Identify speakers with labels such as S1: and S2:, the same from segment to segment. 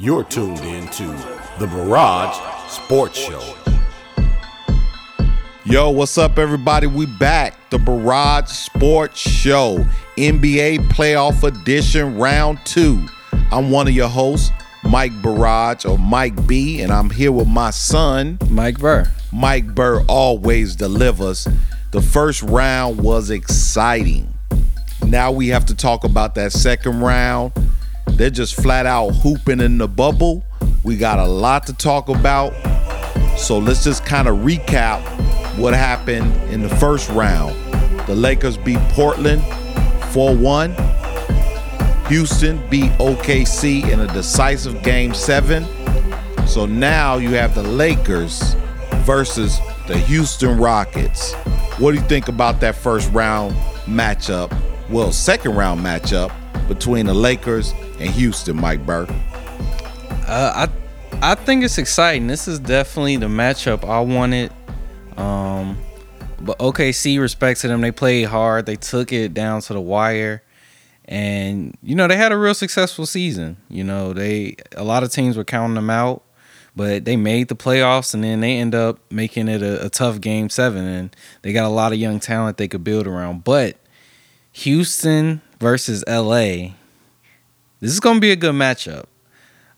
S1: You're tuned in to the Barrage Sports Show.
S2: Yo, what's up, everybody? We back. The Barrage Sports Show, NBA Playoff Edition, Round Two. I'm one of your hosts, Mike Barrage or Mike B, and I'm here with my son,
S3: Mike Burr.
S2: Mike Burr always delivers. The first round was exciting. Now we have to talk about that second round. They're just flat out hooping in the bubble. We got a lot to talk about. So let's just kind of recap what happened in the first round. The Lakers beat Portland 4 1. Houston beat OKC in a decisive game seven. So now you have the Lakers versus the Houston Rockets. What do you think about that first round matchup? Well, second round matchup between the Lakers and Houston, Mike Burr.
S3: Uh, I I think it's exciting. This is definitely the matchup I wanted. Um, but OKC respect to them. They played hard. They took it down to the wire, and you know they had a real successful season. You know they a lot of teams were counting them out, but they made the playoffs, and then they end up making it a, a tough game seven. And they got a lot of young talent they could build around. But Houston versus LA, this is gonna be a good matchup.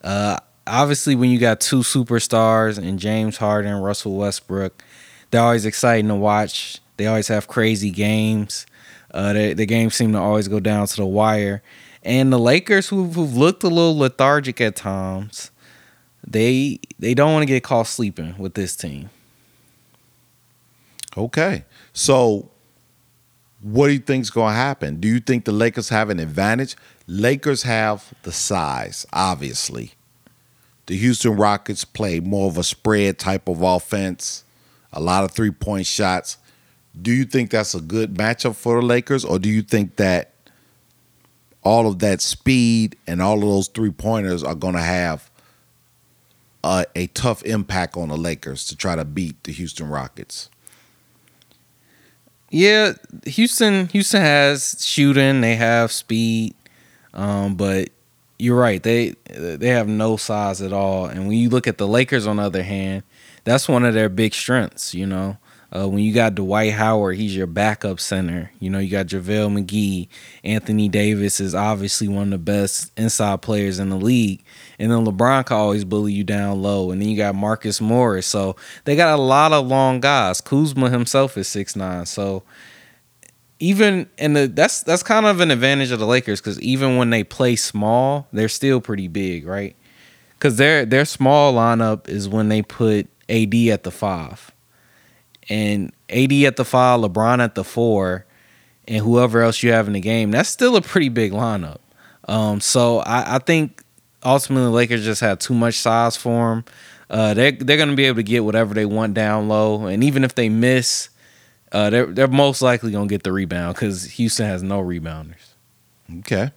S3: Uh, obviously, when you got two superstars and James Harden, Russell Westbrook, they're always exciting to watch. They always have crazy games. Uh, they, the games seem to always go down to the wire. And the Lakers, who've, who've looked a little lethargic at times, they they don't want to get caught sleeping with this team.
S2: Okay. So what do you think is going to happen? Do you think the Lakers have an advantage? Lakers have the size, obviously. The Houston Rockets play more of a spread type of offense, a lot of three point shots. Do you think that's a good matchup for the Lakers, or do you think that all of that speed and all of those three pointers are going to have a, a tough impact on the Lakers to try to beat the Houston Rockets?
S3: Yeah, Houston Houston has shooting, they have speed, um, but you're right. They they have no size at all. And when you look at the Lakers, on the other hand, that's one of their big strengths. You know, uh, when you got Dwight Howard, he's your backup center. You know, you got JaVale McGee. Anthony Davis is obviously one of the best inside players in the league. And then LeBron can always bully you down low. And then you got Marcus Morris. So they got a lot of long guys. Kuzma himself is six nine. So even and the that's that's kind of an advantage of the Lakers because even when they play small, they're still pretty big, right? Because their their small lineup is when they put AD at the five, and AD at the five, LeBron at the four, and whoever else you have in the game. That's still a pretty big lineup. Um, so I, I think ultimately the Lakers just have too much size for them. Uh, they're they're gonna be able to get whatever they want down low, and even if they miss uh, they're they're most likely gonna get the rebound because Houston has no rebounders.
S2: Okay,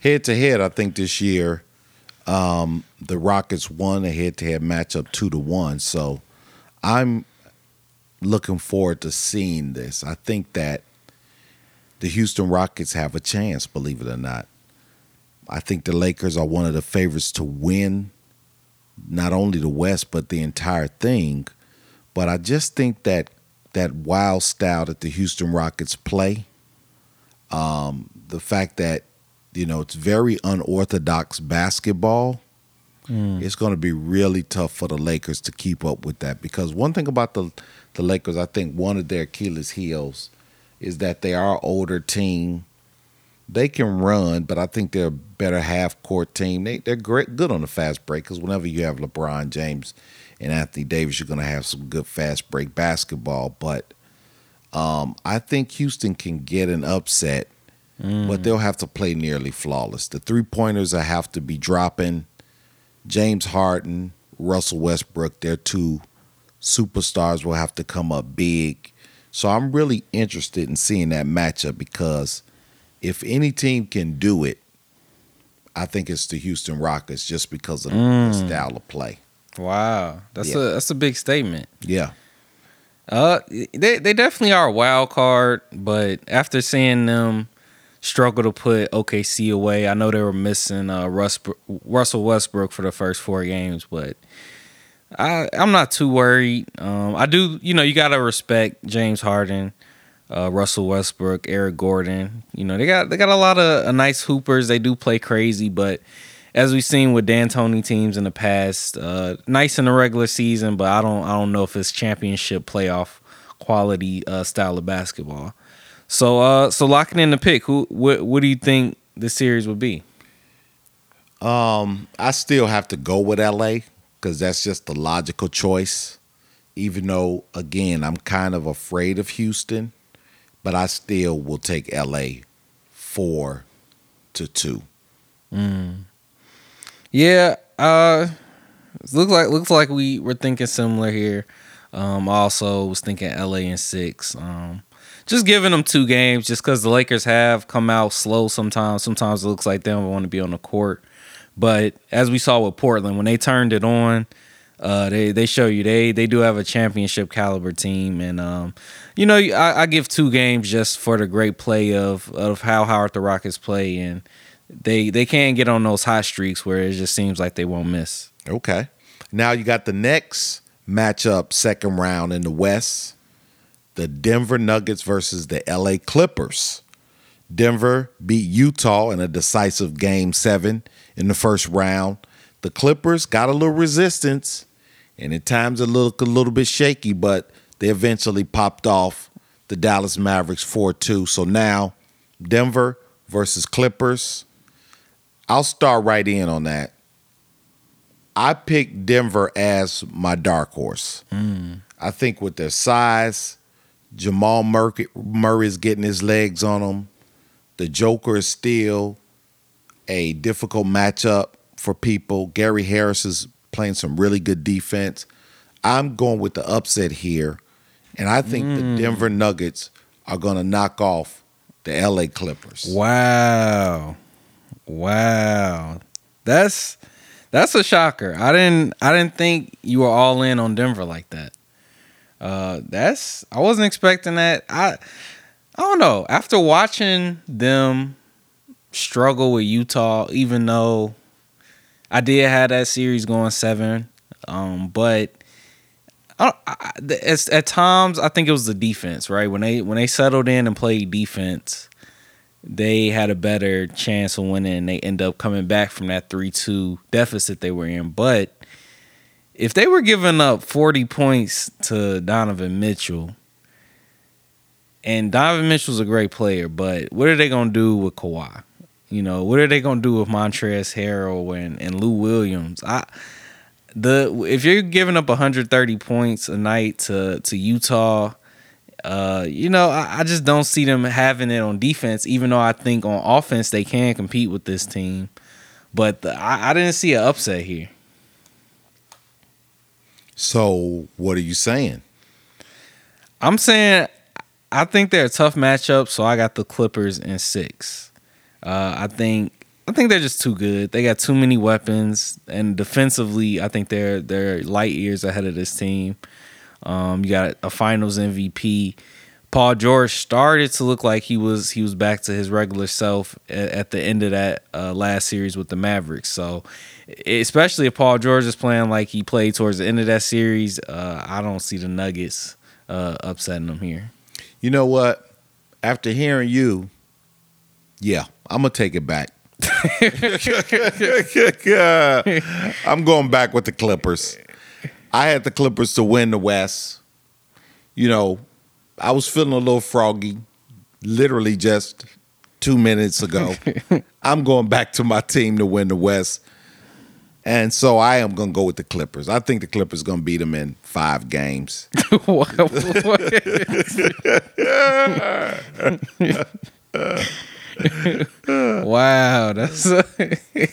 S2: head to head, I think this year um, the Rockets won a head to head matchup two to one. So I'm looking forward to seeing this. I think that the Houston Rockets have a chance, believe it or not. I think the Lakers are one of the favorites to win not only the West but the entire thing. But I just think that that wild style that the Houston Rockets play. Um, the fact that you know it's very unorthodox basketball. Mm. It's going to be really tough for the Lakers to keep up with that because one thing about the the Lakers, I think one of their Achilles heels is that they are older team. They can run, but I think they're a better half court team. They they're great, good on the fast break because whenever you have LeBron James and Anthony Davis, you're going to have some good fast break basketball. But um, I think Houston can get an upset, mm. but they'll have to play nearly flawless. The three pointers I have to be dropping. James Harden, Russell Westbrook, their two superstars will have to come up big. So I'm really interested in seeing that matchup because if any team can do it, I think it's the Houston Rockets just because of mm. the style of play.
S3: Wow, that's yeah. a that's a big statement.
S2: Yeah.
S3: Uh, they they definitely are a wild card, but after seeing them struggled to put OKC away. I know they were missing uh, Russ, Russell Westbrook for the first four games, but I I'm not too worried. Um, I do, you know, you gotta respect James Harden, uh, Russell Westbrook, Eric Gordon. You know, they got they got a lot of uh, nice hoopers. They do play crazy, but as we've seen with D'Antoni teams in the past, uh, nice in the regular season, but I don't I don't know if it's championship playoff quality uh, style of basketball. So uh, so locking in the pick, who what what do you think the series would be?
S2: Um, I still have to go with LA because that's just the logical choice. Even though, again, I'm kind of afraid of Houston, but I still will take LA four to two.
S3: Mm. Yeah, uh, looks like looks like we were thinking similar here. Um, also was thinking LA in six. Um, just giving them two games, just because the Lakers have come out slow sometimes. Sometimes it looks like they don't want to be on the court. But as we saw with Portland, when they turned it on, uh, they they show you they they do have a championship caliber team, and um, you know I, I, give two games just for the great play of of how hard the Rockets play, and they they can get on those hot streaks where it just seems like they won't miss.
S2: Okay, now you got the next matchup, second round in the West, the Denver Nuggets versus the L.A. Clippers. Denver beat Utah in a decisive game seven in the first round. The Clippers got a little resistance, and at times it looked a little bit shaky, but they eventually popped off the Dallas Mavericks 4 2. So now Denver versus Clippers. I'll start right in on that. I picked Denver as my dark horse. Mm. I think with their size, Jamal Murray is getting his legs on them. The Joker is still a difficult matchup for people. Gary Harris is playing some really good defense. I'm going with the upset here, and I think mm. the Denver Nuggets are going to knock off the LA Clippers.
S3: Wow. Wow. That's that's a shocker. I didn't I didn't think you were all in on Denver like that. Uh that's I wasn't expecting that. I I don't know. After watching them struggle with Utah, even though I did have that series going seven, um, but I, I, at times I think it was the defense. Right when they when they settled in and played defense, they had a better chance of winning. And they end up coming back from that three two deficit they were in, but. If they were giving up 40 points to Donovan Mitchell, and Donovan Mitchell's a great player, but what are they gonna do with Kawhi? You know, what are they gonna do with Montrezl Harrell and, and Lou Williams? I the if you're giving up 130 points a night to to Utah, uh, you know, I, I, just don't see them having it on defense. Even though I think on offense they can compete with this team, but the, I, I didn't see an upset here.
S2: So what are you saying?
S3: I'm saying I think they're a tough matchup, so I got the Clippers in six. Uh, I think I think they're just too good. They got too many weapons, and defensively, I think they're they're light years ahead of this team. Um, you got a Finals MVP. Paul George started to look like he was he was back to his regular self at, at the end of that uh, last series with the Mavericks. So, especially if Paul George is playing like he played towards the end of that series, uh, I don't see the Nuggets uh, upsetting them here.
S2: You know what? After hearing you, yeah, I'm gonna take it back. I'm going back with the Clippers. I had the Clippers to win the West. You know, I was feeling a little froggy, literally just two minutes ago. I'm going back to my team to win the West. And so I am going to go with the Clippers. I think the Clippers going to beat them in five games.
S3: wow, that's a,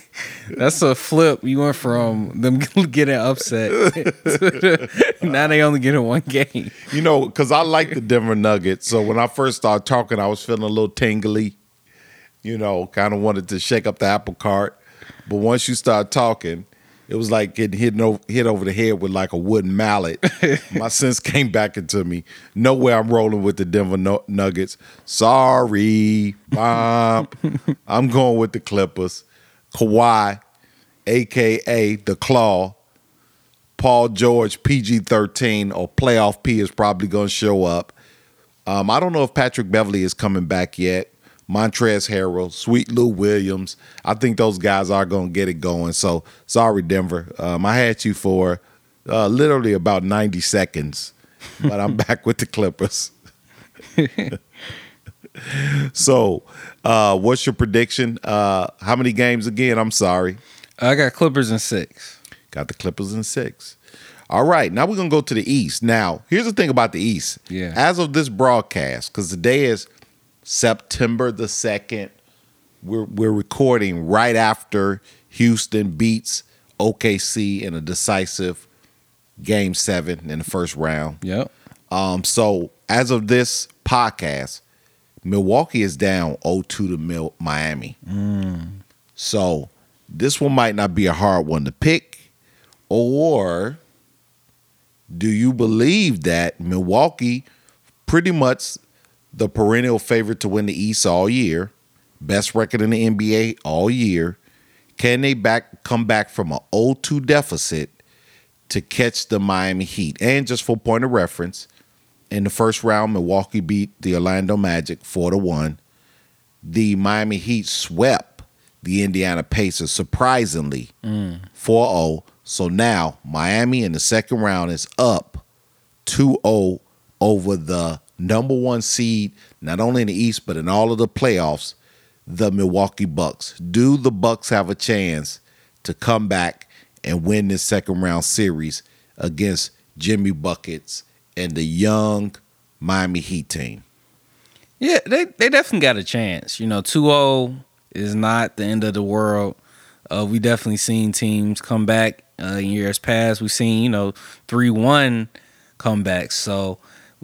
S3: that's a flip. You went from them getting upset now they only get in one game.
S2: You know, because I like the Denver Nuggets. So when I first started talking, I was feeling a little tingly. You know, kind of wanted to shake up the apple cart. But once you start talking, It was like getting hit over, hit over the head with like a wooden mallet. My sense came back into me. No way I'm rolling with the Denver no- Nuggets. Sorry, Bob. I'm going with the Clippers. Kawhi, aka the Claw. Paul George, PG 13 or playoff P is probably going to show up. Um, I don't know if Patrick Beverley is coming back yet. Montrezl Harrell, Sweet Lou Williams. I think those guys are going to get it going. So sorry, Denver. Um, I had you for uh, literally about 90 seconds, but I'm back with the Clippers. so, uh, what's your prediction? Uh, how many games again? I'm sorry.
S3: I got Clippers in six.
S2: Got the Clippers in six. All right, now we're gonna go to the East. Now, here's the thing about the East.
S3: Yeah.
S2: As of this broadcast, because the day is September the second, we're we're recording right after Houston beats OKC in a decisive game seven in the first round.
S3: Yep.
S2: Um, so as of this podcast, Milwaukee is down 0-2 to Mil- Miami. So this one might not be a hard one to pick. Or do you believe that Milwaukee, pretty much the perennial favorite to win the East all year, best record in the NBA all year, can they back come back from a 0-2 deficit to catch the Miami Heat? And just for point of reference, in the first round, Milwaukee beat the Orlando Magic 4 to 1. The Miami Heat swept the Indiana Pacers surprisingly 4 0. So now Miami in the second round is up 2 0 over the number one seed, not only in the East, but in all of the playoffs, the Milwaukee Bucks. Do the Bucks have a chance to come back and win this second round series against Jimmy Buckets and the young Miami Heat team?
S3: Yeah, they they definitely got a chance. You know, 2-0 is not the end of the world. Uh, we definitely seen teams come back uh, in years past. We've seen you know three one comebacks. So,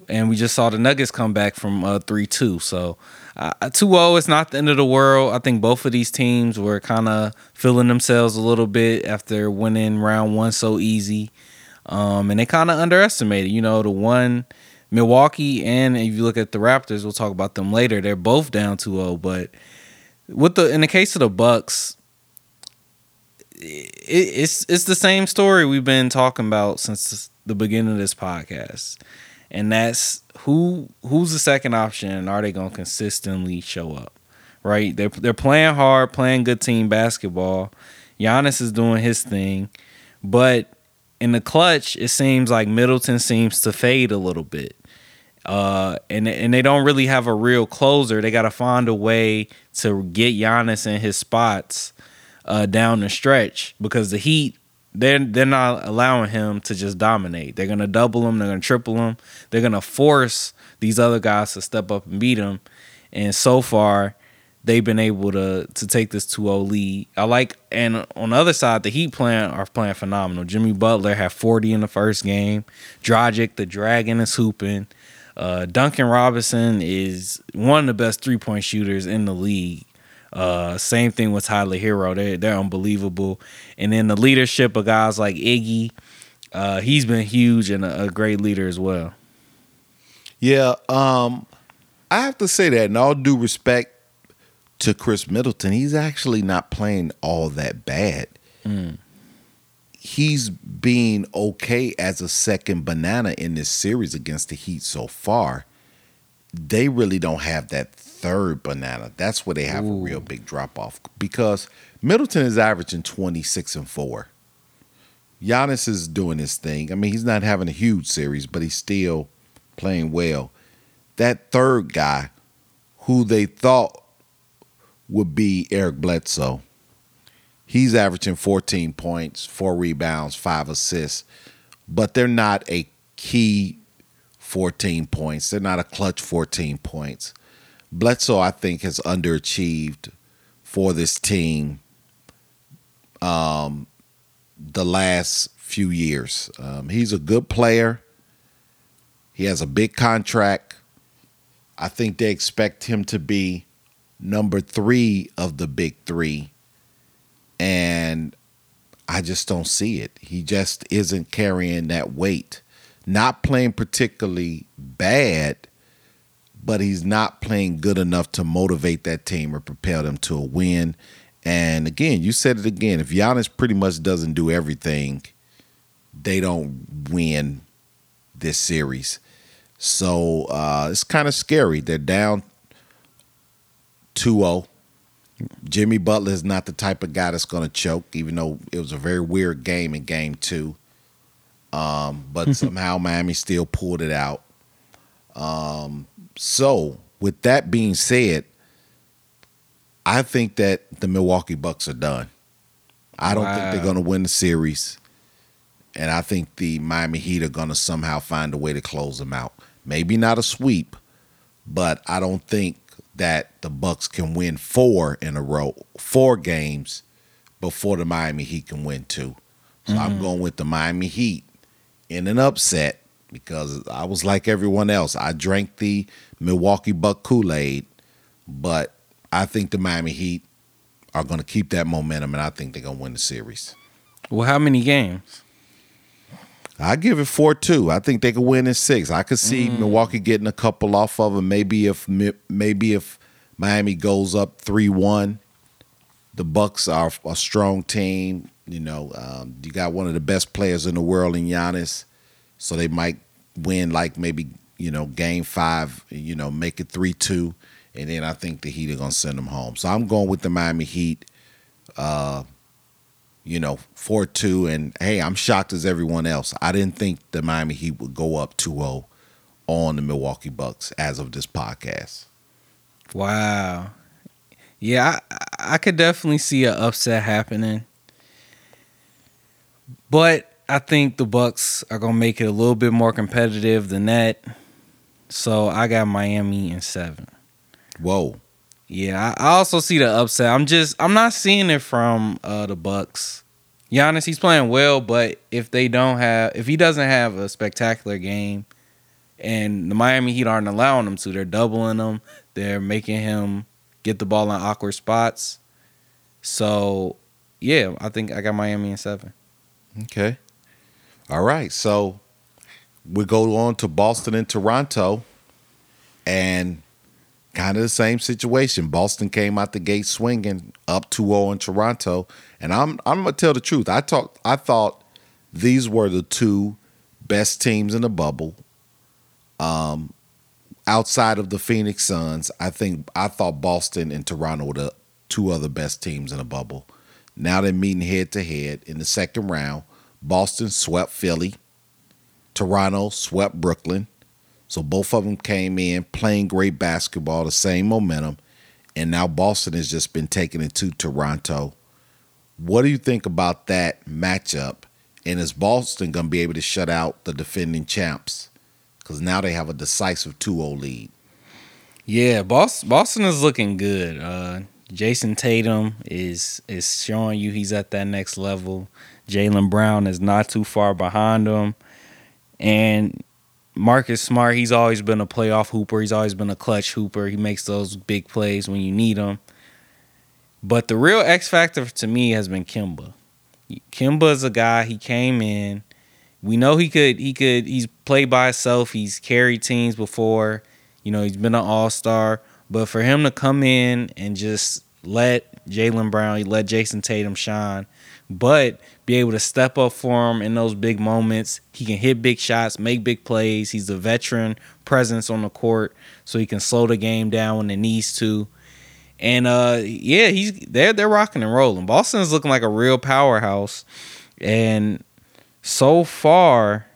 S3: and we just saw the Nuggets come back from uh, three two. So, uh, 2-0 is not the end of the world. I think both of these teams were kind of feeling themselves a little bit after winning round one so easy. Um, and they kind of underestimated, you know, the one Milwaukee and if you look at the Raptors, we'll talk about them later. They're both down 2-0, but with the in the case of the Bucks, it, it's it's the same story we've been talking about since the beginning of this podcast, and that's who who's the second option, and are they going to consistently show up? Right? They're they're playing hard, playing good team basketball. Giannis is doing his thing, but in the clutch, it seems like Middleton seems to fade a little bit. Uh, and and they don't really have a real closer. They got to find a way to get Giannis in his spots uh, down the stretch because the Heat they're they're not allowing him to just dominate. They're gonna double him. They're gonna triple him. They're gonna force these other guys to step up and beat him. And so far, they've been able to to take this 2-0 lead. I like and on the other side, the Heat playing are playing phenomenal. Jimmy Butler had 40 in the first game. Dragic, the Dragon, is hooping. Uh, Duncan Robinson is one of the best three point shooters in the league. Uh, same thing with Tyler Herro. They're they're unbelievable. And then the leadership of guys like Iggy, uh, he's been huge and a, a great leader as well.
S2: Yeah, um, I have to say that in all due respect to Khris Middleton, he's actually not playing all that bad. He's being okay as a second banana in this series against the Heat so far. They really don't have that third banana. That's where they have a real big drop off because Middleton is averaging 26 and 4. Giannis is doing his thing. I mean, he's not having a huge series, but he's still playing well. That third guy, who they thought would be Eric Bledsoe, he's averaging 14 points, four rebounds, five assists, but they're not a key 14 points. They're not a clutch 14 points. Bledsoe, I think, has underachieved for this team um, the last few years. Um, he's a good player. He has a big contract. I think they expect him to be number three of the big three. And I just don't see it. He just isn't carrying that weight. Not playing particularly bad, but he's not playing good enough to motivate that team or propel them to a win. And again, you said it again. If Giannis pretty much doesn't do everything, they don't win this series. So uh, it's kind of scary. They're down 2 0. Jimmy Butler is not the type of guy that's going to choke, even though it was a very weird game in game two. Um, but somehow Miami still pulled it out. Um, so, with that being said, I think that the Milwaukee Bucks are done. I don't wow. think they're going to win the series. And I think the Miami Heat are going to somehow find a way to close them out. Maybe not a sweep, but I don't think that the Bucks can win four in a row, four games before the Miami Heat can win two. So mm-hmm. I'm going with the Miami Heat in an upset because I was like everyone else. I drank the Milwaukee Buck Kool-Aid, but I think the Miami Heat are going to keep that momentum and I think they're going to win the series.
S3: Well, how many games?
S2: I give it four two. I think they could win in six. I could see mm. Milwaukee getting a couple off of them. Maybe if maybe if Miami goes up three one, the Bucks are a strong team. You know, um, you got one of the best players in the world in Giannis, so they might win like maybe you know game five. You know, make it three two, and then I think the Heat are gonna send them home. So I'm going with the Miami Heat. Uh, you know, 4 2. And hey, I'm shocked as everyone else. I didn't think the Miami Heat would go up 2 0 on the Milwaukee Bucks as of this podcast.
S3: Wow. Yeah, I, I could definitely see an upset happening. But I think the Bucks are gonna make it a little bit more competitive than that. So I got Miami in seven.
S2: Whoa.
S3: Yeah, I also see the upset. I'm just I'm not seeing it from uh, the Bucks. Giannis, he's playing well, but if they don't have if he doesn't have a spectacular game and the Miami Heat aren't allowing him to, they're doubling him, they're making him get the ball in awkward spots. So yeah, I think I got Miami in seven.
S2: Okay. All right. So we go on to Boston and Toronto. And kind of the same situation. Boston came out the gate swinging up 2-0 in Toronto, and I'm I'm gonna tell the truth. I talked. I thought these were the two best teams in the bubble. Um, outside of the Phoenix Suns, I think I thought Boston and Toronto were the two other best teams in the bubble. Now they're meeting head to head in the second round. Boston swept Philly. Toronto swept Brooklyn. So both of them came in playing great basketball, the same momentum, and now Boston has just been taken into Toronto. What do you think about that matchup? And is Boston going to be able to shut out the defending champs? Because now they have a decisive 2 0 lead.
S3: Yeah, Boston, is looking good. Uh, Jayson Tatum is is showing you he's at that next level. Jaylen Brown is not too far behind him. And Marcus Smart, he's always been a playoff hooper. He's always been a clutch hooper. He makes those big plays when you need them. But the real X factor to me has been Kimba. Kemba is a guy. He came in. We know he could. He could. He's played by himself. He's carried teams before. You know, he's been an all star. But for him to come in and just let Jaylen Brown, let Jayson Tatum shine, but be able to step up for him in those big moments. He can hit big shots, make big plays. He's a veteran presence on the court, so he can slow the game down when it needs to. And uh, yeah, he's they're they're rocking and rolling. Boston's looking like a real powerhouse, and so far,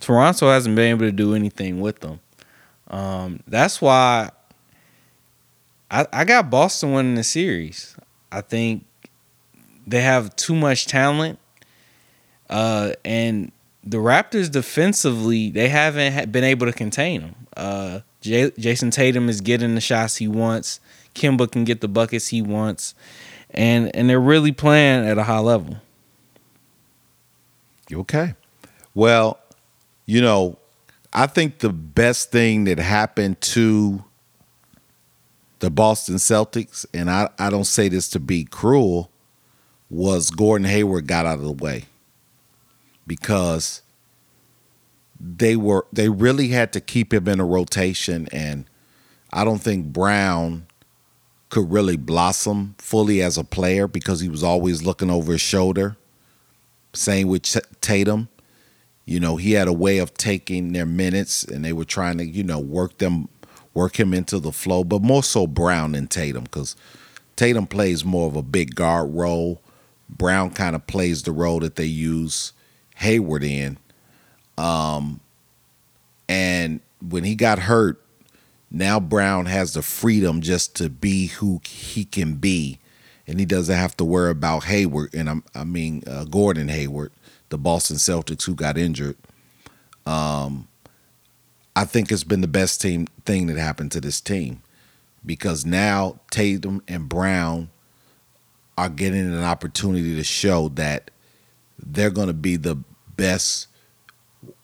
S3: Toronto hasn't been able to do anything with them. Um, that's why I, I got Boston winning the series. I think they have too much talent. Uh, and the Raptors defensively, they haven't been able to contain them. Uh, J- Jayson Tatum is getting the shots he wants. Kemba can get the buckets he wants, and and they're really playing at a high level.
S2: Okay, well, you know, I think the best thing that happened to the Boston Celtics, and I, I don't say this to be cruel, was Gordon Hayward got out of the way because they were they really had to keep him in a rotation and I don't think Brown could really blossom fully as a player because he was always looking over his shoulder. Same with Tatum. You know, he had a way of taking their minutes and they were trying to, you know, work them work him into the flow, but more so Brown and Tatum cuz Tatum plays more of a big guard role. Brown kind of plays the role that they use Hayward in. Um, and when he got hurt, now Brown has the freedom just to be who he can be, and he doesn't have to worry about Hayward and I'm, I mean uh, Gordon Hayward, the Boston Celtics who got injured. Um, I think it's been the best team thing that happened to this team because now Tatum and Brown are getting an opportunity to show that they're going to be the best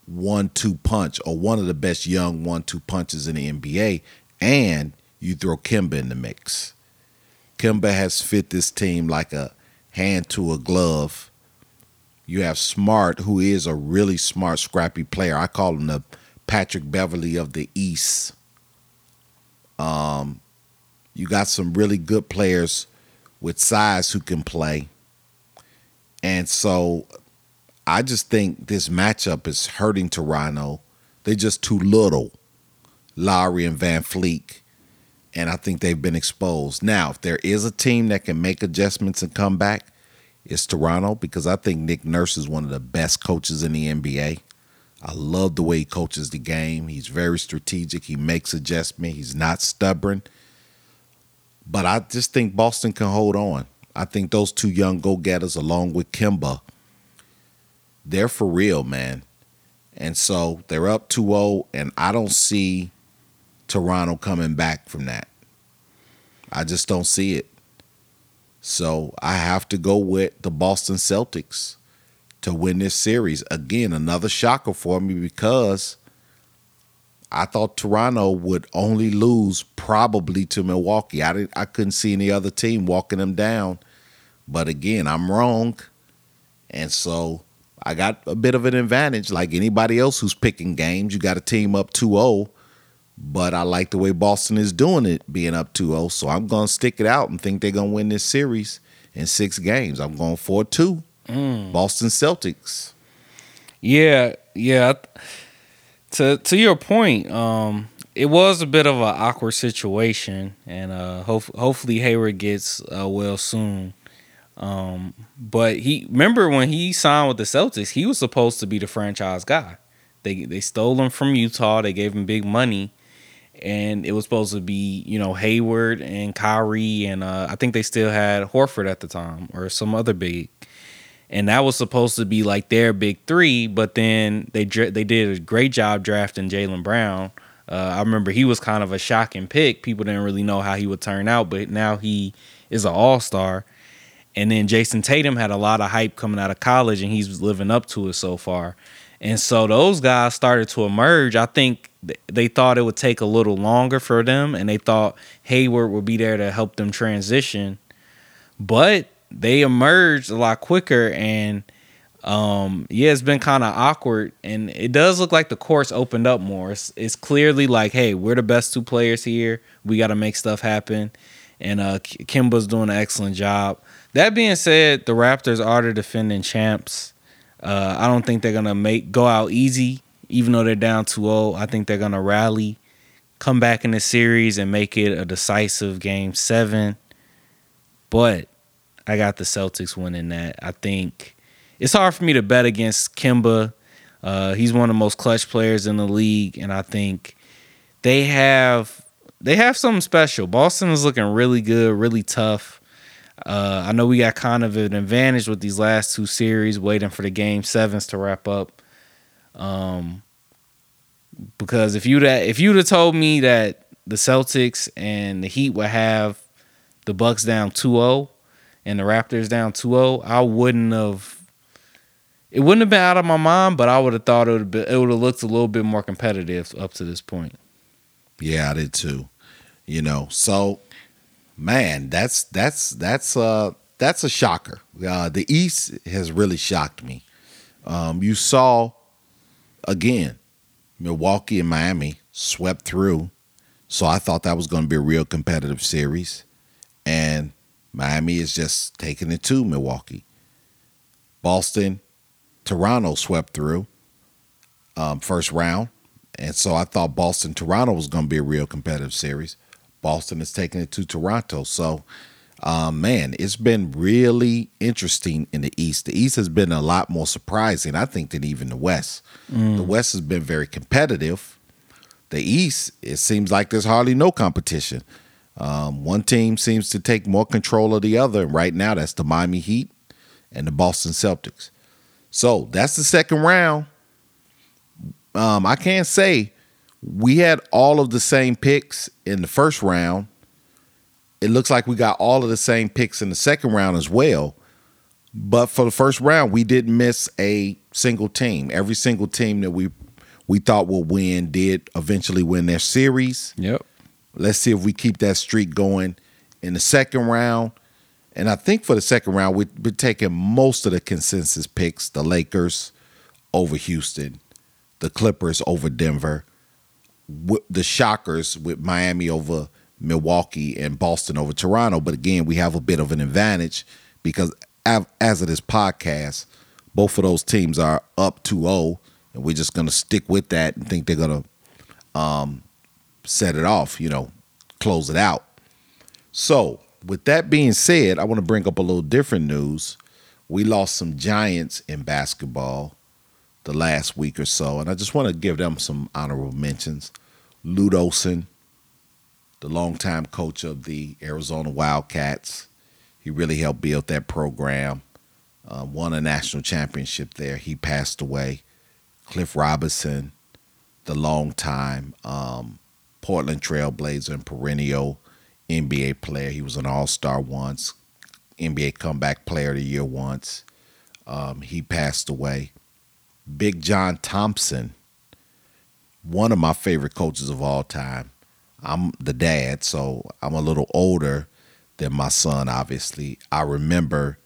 S2: one-two punch or one of the best young one-two punches in the NBA, and you throw Kemba in the mix. Kemba has fit this team like a hand to a glove. You have Smart, who is a really smart, scrappy player. I call him the Patrick Beverley of the East. Um, you got some really good players with size who can play. And so I just think this matchup is hurting Toronto. They're just too little, Lowry and VanVleet. And I think they've been exposed. Now, if there is a team that can make adjustments and come back, it's Toronto because I think Nick Nurse is one of the best coaches in the NBA. I love the way he coaches the game. He's very strategic. He makes adjustments. He's not stubborn. But I just think Boston can hold on. I think those two young go getters, along with Kemba, they're for real, man. And so they're up 2 0, and I don't see Toronto coming back from that. I just don't see it. So I have to go with the Boston Celtics to win this series. Again, another shocker for me because I thought Toronto would only lose probably to Milwaukee. I didn't, I couldn't see any other team walking them down. But again, I'm wrong. And so I got a bit of an advantage like anybody else who's picking games. You got a team up 2-0, but I like the way Boston is doing it being up 2-0, so I'm going to stick it out and think they're going to win this series in 6 games. I'm going 4-2. Mm. Boston Celtics.
S3: Yeah, yeah to to your point, um, it was a bit of an awkward situation, and uh, hope, hopefully Hayward gets uh, well soon. Um, but he remember when he signed with the Celtics, he was supposed to be the franchise guy. They they stole him from Utah. They gave him big money, and it was supposed to be you know Hayward and Kyrie, and uh, I think they still had Horford at the time or some other big and that was supposed to be like their big three. But then they they did a great job drafting Jaylen Brown. Uh, I remember he was kind of a shocking pick. People didn't really know how he would turn out, but now he is an all star. And then Jayson Tatum had a lot of hype coming out of college, and he's living up to it so far. And so those guys started to emerge. I think they thought it would take a little longer for them, and they thought Hayward would be there to help them transition. But they emerged a lot quicker and um yeah it's been kind of awkward and it does look like the course opened up more. It's, it's clearly like hey we're the best two players here. We got to make stuff happen. And uh Kemba's doing an excellent job. That being said the raptors are the defending champs. Uh i don't think they're gonna make go out easy even though they're down 2-0 i think they're gonna rally come back in the series and make it a decisive game seven. But I got the Celtics winning that. I think it's hard for me to bet against Kemba. Uh, he's one of the most clutch players in the league, and I think they have they have something special. Boston is looking really good, really tough. Uh, I know we got kind of an advantage with these last two series, waiting for the game sevens to wrap up. Um, because if you'd if you'd have told me that the Celtics and the Heat would have the Bucks down 2-0, and the Raptors down 2-0, I wouldn't have it wouldn't have been out of my mind, but I would have thought it would have it would have looked a little bit more competitive up to this point.
S2: Yeah, I did too. You know, so man, that's that's that's uh that's a shocker. Uh, the East has really shocked me. Um, you saw again, Milwaukee and Miami swept through, so I thought that was going to be a real competitive series, and Miami is just taking it to Milwaukee. Boston, Toronto swept through um, first round, and so I thought Boston Toronto was going to be a real competitive series. Boston is taking it to Toronto, so um, man, it's been really interesting in the East. The East has been a lot more surprising, I think, than even the West. Mm. The West has been very competitive. The East, it seems like there's hardly no competition. Um, one team seems to take more control of the other, and right now that's the Miami Heat and the Boston Celtics. So that's the second round. Um, I can't say we had all of the same picks in the first round it looks like we got all of the same picks in the second round as well. But for the first round, we didn't miss a single team. Every single team that we we thought would win did eventually win their series.
S3: Yep.
S2: Let's see if we keep that streak going in the second round. And I think for the second round, we, we're taking most of the consensus picks: the Lakers over Houston, the Clippers over Denver, the Shockers with Miami over Milwaukee and Boston over Toronto. But again, we have a bit of an advantage because as of this podcast, both of those teams are up 2-0, and we're just going to stick with that and think they're going to um, set it off, you know, close it out. So, with that being said, I want to bring up a little different news. We lost some giants in basketball the last week or so, and I just want to give them some honorable mentions. Lute Olson, the longtime coach of the Arizona Wildcats. He really helped build that program. Uh, won a national championship there. He passed away. Cliff Robinson, the longtime um, Portland Trailblazer and perennial NBA player. He was an All Star once, NBA Comeback Player of the Year once. Um, he passed away. Big John Thompson, one of my favorite coaches of all time. I'm the dad, so I'm a little older than my son, obviously. I remember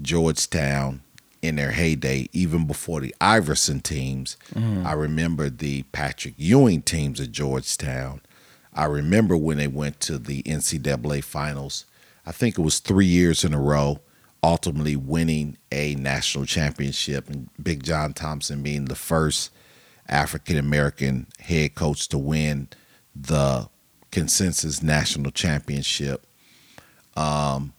S2: Georgetown in their heyday, even before the Iverson teams. Mm. I remember the Patrick Ewing teams at Georgetown. I remember when they went to the NCAA finals. I think it was three years in a row, ultimately winning a national championship, and Big John Thompson being the first African American head coach to win the consensus national championship. Um,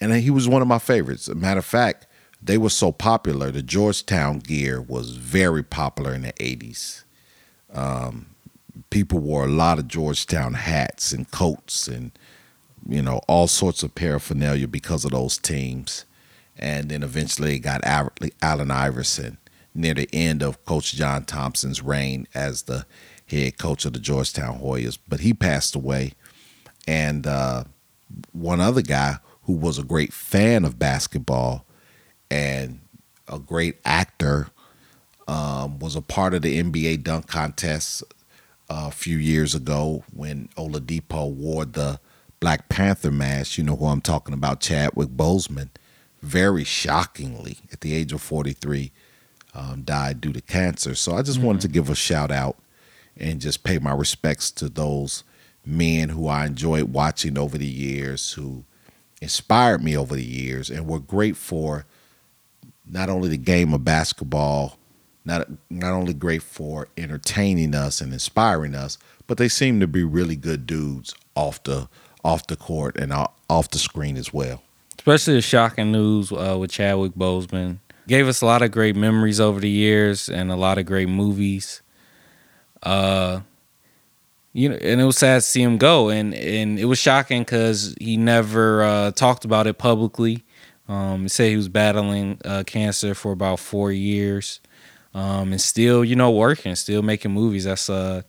S2: and he was one of my favorites. a matter of fact, they were so popular. The Georgetown gear was very popular in the 80s. Um, people wore a lot of Georgetown hats and coats and, you know, all sorts of paraphernalia because of those teams. And then eventually it got Allen Iverson near the end of Coach John Thompson's reign as the head coach of the Georgetown Hoyas, but he passed away. And uh, one other guy who was a great fan of basketball and a great actor um, was a part of the NBA dunk contest uh, a few years ago when Oladipo wore the Black Panther mask. You know who I'm talking about, Chadwick Boseman. Very shockingly, at the age of 43, um, died due to cancer. So I just mm-hmm. wanted to give a shout out and just pay my respects to those men who I enjoyed watching over the years, who inspired me over the years, and were great for not only the game of basketball, not not only great for entertaining us and inspiring us, but they seem to be really good dudes off the off the court and off the screen as well.
S3: Especially the shocking news uh, with Chadwick Boseman gave us a lot of great memories over the years and a lot of great movies. Uh, you know, and it was sad to see him go, and and it was shocking because he never uh, talked about it publicly. Um, he said he was battling uh, cancer for about four years, um, and still, you know, working, still making movies. That's uh,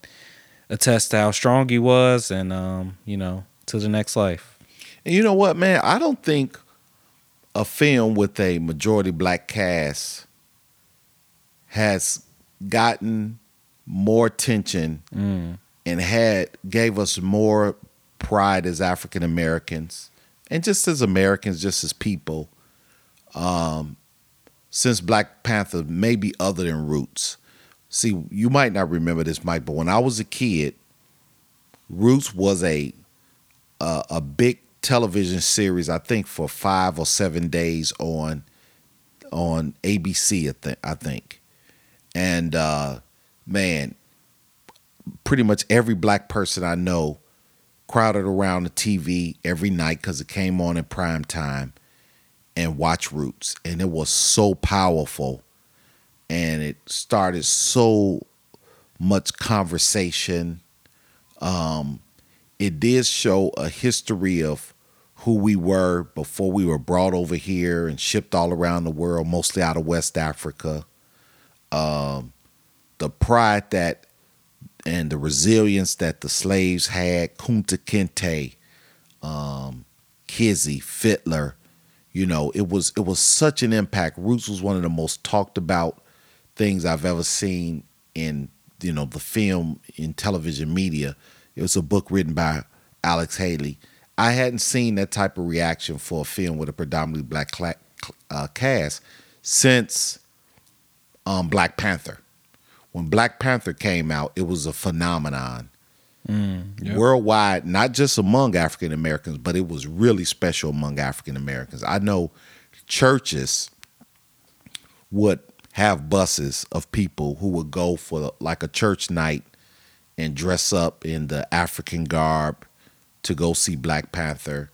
S3: a test to how strong he was, and um, you know, to the next life.
S2: And you know what, man? I don't think a film with a majority black cast has gotten more tension mm. and had gave us more pride as African Americans and just as Americans, just as people, um, since Black Panther, maybe other than Roots. See, you might not remember this, Mike, but when I was a kid, Roots was a a, a big television series. I think for five or seven days on on ABC. I, th- I think, and uh, man, pretty much every black person I know crowded around the TV every night because it came on in prime time and watch Roots. And it was so powerful and it started so much conversation. Um, it did show a history of who we were before we were brought over here and shipped all around the world, mostly out of West Africa. Um, the pride that and the resilience that the slaves had, Kunta Kinte, um, Kizzy, Fiddler, you know, it was it was such an impact. Roots was one of the most talked about things I've ever seen in you know the film in television media. It was a book written by Alex Haley. I hadn't seen that type of reaction for a film with a predominantly black cl- uh, cast since um, Black Panther when Black Panther came out, it was a phenomenon. Mm, yep. Worldwide, not just among African Americans, but it was really special among African Americans. I know churches would have buses of people who would go for like a church night and dress up in the African garb to go see Black Panther.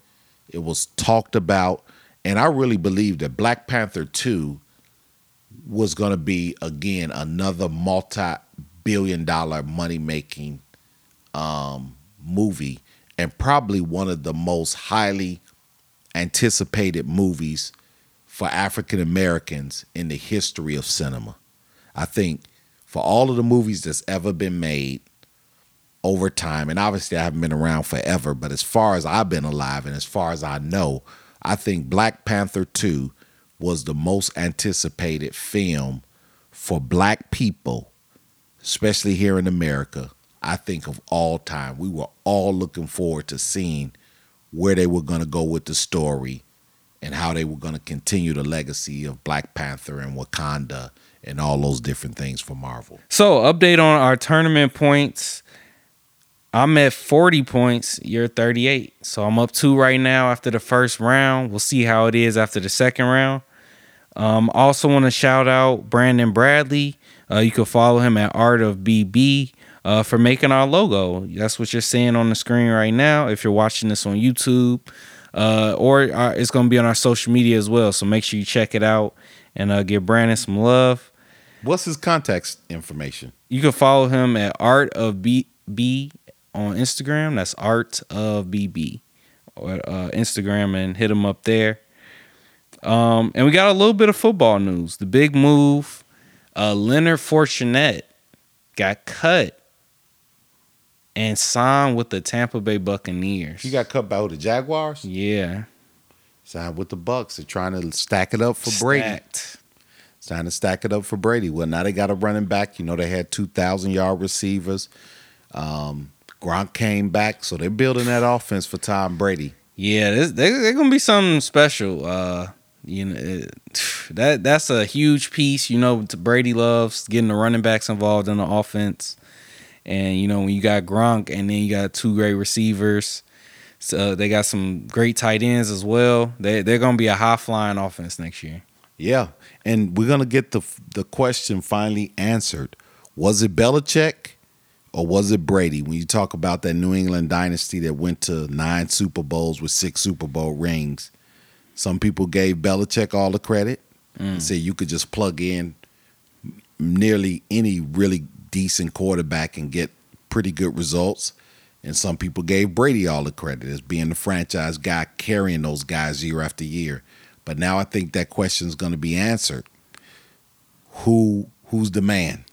S2: It was talked about, and I really believe that Black Panther 2 was going to be again another multi-billion dollar money making um, movie and probably one of the most highly anticipated movies for African Americans in the history of cinema. I think for all of the movies that's ever been made over time, and obviously I haven't been around forever, but as far as I've been alive and as far as I know, I think Black Panther 2 was the most anticipated film for black people, especially here in America, I think of all time. We were all looking forward to seeing where they were going to go with the story and how they were going to continue the legacy of Black Panther and Wakanda and all those different things for Marvel.
S3: So, update on our tournament points. I'm at 40 points. You're 38. So I'm up two right now after the first round. We'll see how it is after the second round. Um, also want to shout out Brandon Bradley. Uh, you can follow him at Art of BB uh, for making our logo. That's what you're seeing on the screen right now. If you're watching this on YouTube, uh, or uh, it's going to be on our social media as well. So make sure you check it out and uh, give Brandon some love.
S2: What's his contact information?
S3: You can follow him at Art of BB on Instagram. That's Art of BB or uh, Instagram and hit him up there. Um, and we got a little bit of football news. The big move, uh, Leonard Fournette got cut and signed with the Tampa Bay Buccaneers.
S2: He got cut by the Jaguars?
S3: Yeah.
S2: Signed with the Bucs. They're trying to stack it up for Stacked. Brady. Trying to stack it up for Brady. Well, now they got a running back. You know, they had 2,000 yard receivers. Um, Gronk came back, so they're building that offense for Tom Brady.
S3: Yeah, they're going to be something special. Uh, you know it, that that's a huge piece. You know, Brady loves getting the running backs involved in the offense, and you know when you got Gronk and then you got two great receivers. So uh, they got some great tight ends as well. They they're gonna be a high flying offense next year.
S2: Yeah, and we're gonna get the the question finally answered. Was it Belichick or was it Brady? When you talk about that New England dynasty that went to nine Super Bowls with six Super Bowl rings, some people gave Belichick all the credit mm. and said you could just plug in nearly any really decent quarterback and get pretty good results. And some people gave Brady all the credit as being the franchise guy carrying those guys year after year. But now I think that question is going to be answered. Who who's the man?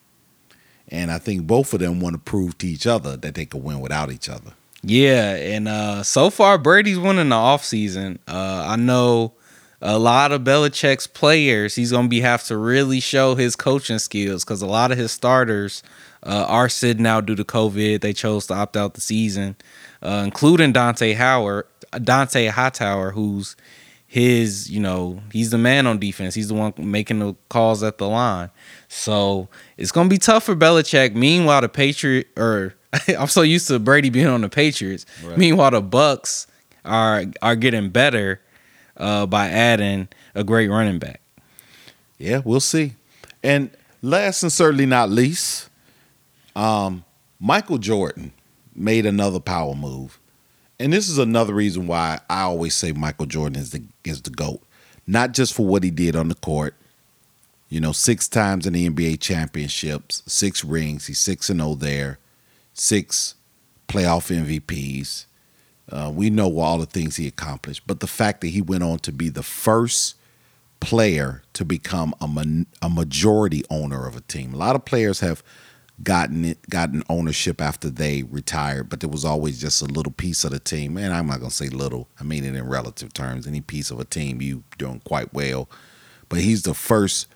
S2: And I think both of them want to prove to each other that they could win without each other.
S3: Yeah, and uh, so far Brady's winning the offseason. Uh, I know a lot of Belichick's players, he's gonna be have to really show his coaching skills because a lot of his starters uh, are sitting out due to COVID. They chose to opt out the season, uh, including Dante Howard, Dont'a Hightower, who's his, you know, he's the man on defense. He's the one making the calls at the line. So it's gonna be tough for Belichick. Meanwhile, the Patriot or I'm so used to Brady being on the Patriots. Right. Meanwhile, the Bucs are are getting better uh, by adding a great running back.
S2: Yeah, we'll see. And last and certainly not least, um, Michael Jordan made another power move. And this is another reason why I always say Michael Jordan is the is the GOAT. Not just for what he did on the court. You know, six times in the NBA championships, six rings, he's six and 0 there, six playoff MVPs. Uh, we know all the things he accomplished, but the fact that he went on to be the first player to become a, a majority owner of a team. A lot of players have gotten it, gotten ownership after they retired, but there was always just a little piece of the team. And I'm not gonna say little; I mean it in relative terms. Any piece of a team, you doing quite well. But he's the first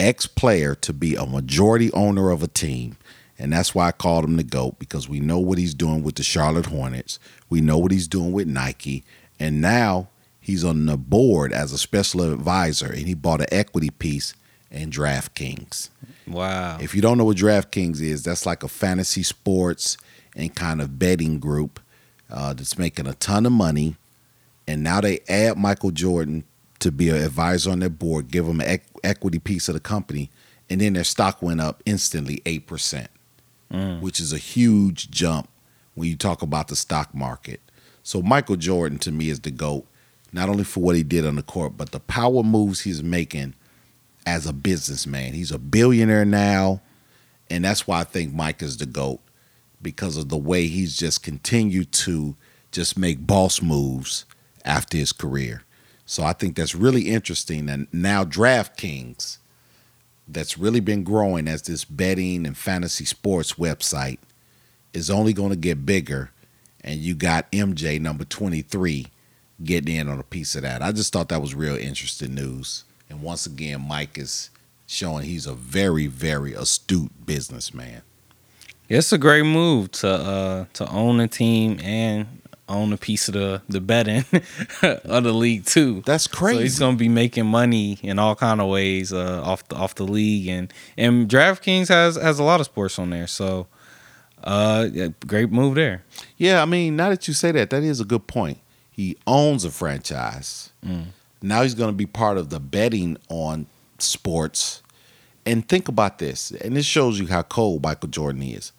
S2: ex-player to be a majority owner of a team. And that's why I called him the GOAT because we know what he's doing with the Charlotte Hornets. We know what he's doing with Nike. And now he's on the board as a special advisor and he bought an equity piece in DraftKings.
S3: Wow.
S2: If you don't know what DraftKings is, that's like a fantasy sports and kind of betting group uh, that's making a ton of money. And now they add Michael Jordan to be an advisor on their board, give them an equity piece of the company, and then their stock went up instantly 8% mm. which is a huge jump when you talk about the stock market. So Michael Jordan to me is the GOAT, not only for what he did on the court, but the power moves he's making as a businessman. He's a billionaire now, and that's why I think Mike is the GOAT because of the way he's just continued to just make boss moves after his career. So I think that's really interesting. And now DraftKings that's really been growing as this betting and fantasy sports website is only going to get bigger. And you got MJ number 23 getting in on a piece of that. I just thought that was real interesting news. And once again, Mike is showing he's a very, very astute businessman.
S3: It's a great move to uh, to own a team and own a piece of the the betting of the league too.
S2: That's crazy. So
S3: he's gonna be making money in all kind of ways uh, off the off the league and and DraftKings has has a lot of sports on there. So uh, great move there.
S2: Yeah, I mean, now that you say that, that is a good point. He owns a franchise. Mm. Now he's going to be part of the betting on sports. And think about this, and this shows you how cold Michael Jordan is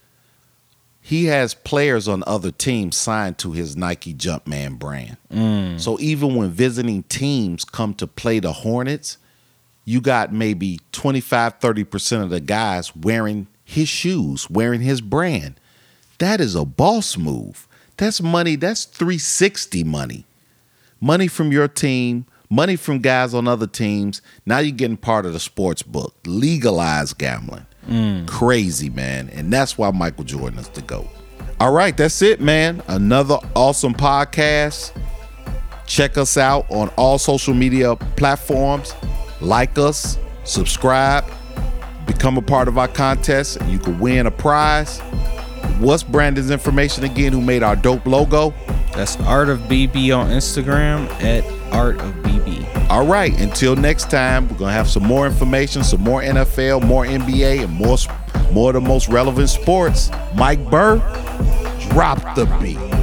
S2: he has players on other teams signed to his Nike Jumpman brand. Mm. So even when visiting teams come to play the Hornets, you got maybe 25, 30% of the guys wearing his shoes, wearing his brand. That is a boss move. That's money, that's 360 money. Money from your team, money from guys on other teams. Now you're getting part of the sports book, legalized gambling. Mm. Crazy, man. And that's why Michael Jordan is the GOAT. All right, that's it, man. Another awesome podcast. Check us out on all social media platforms. Like us, subscribe, become a part of our contest, and you can win a prize. What's Brandon's information again? Who made our dope logo?
S3: That's Art of BB on Instagram at Art of BB.
S2: All right, until next time, we're gonna have some more information, some more NFL, more NBA, and more more of the most relevant sports. Mike Burr, drop the beat.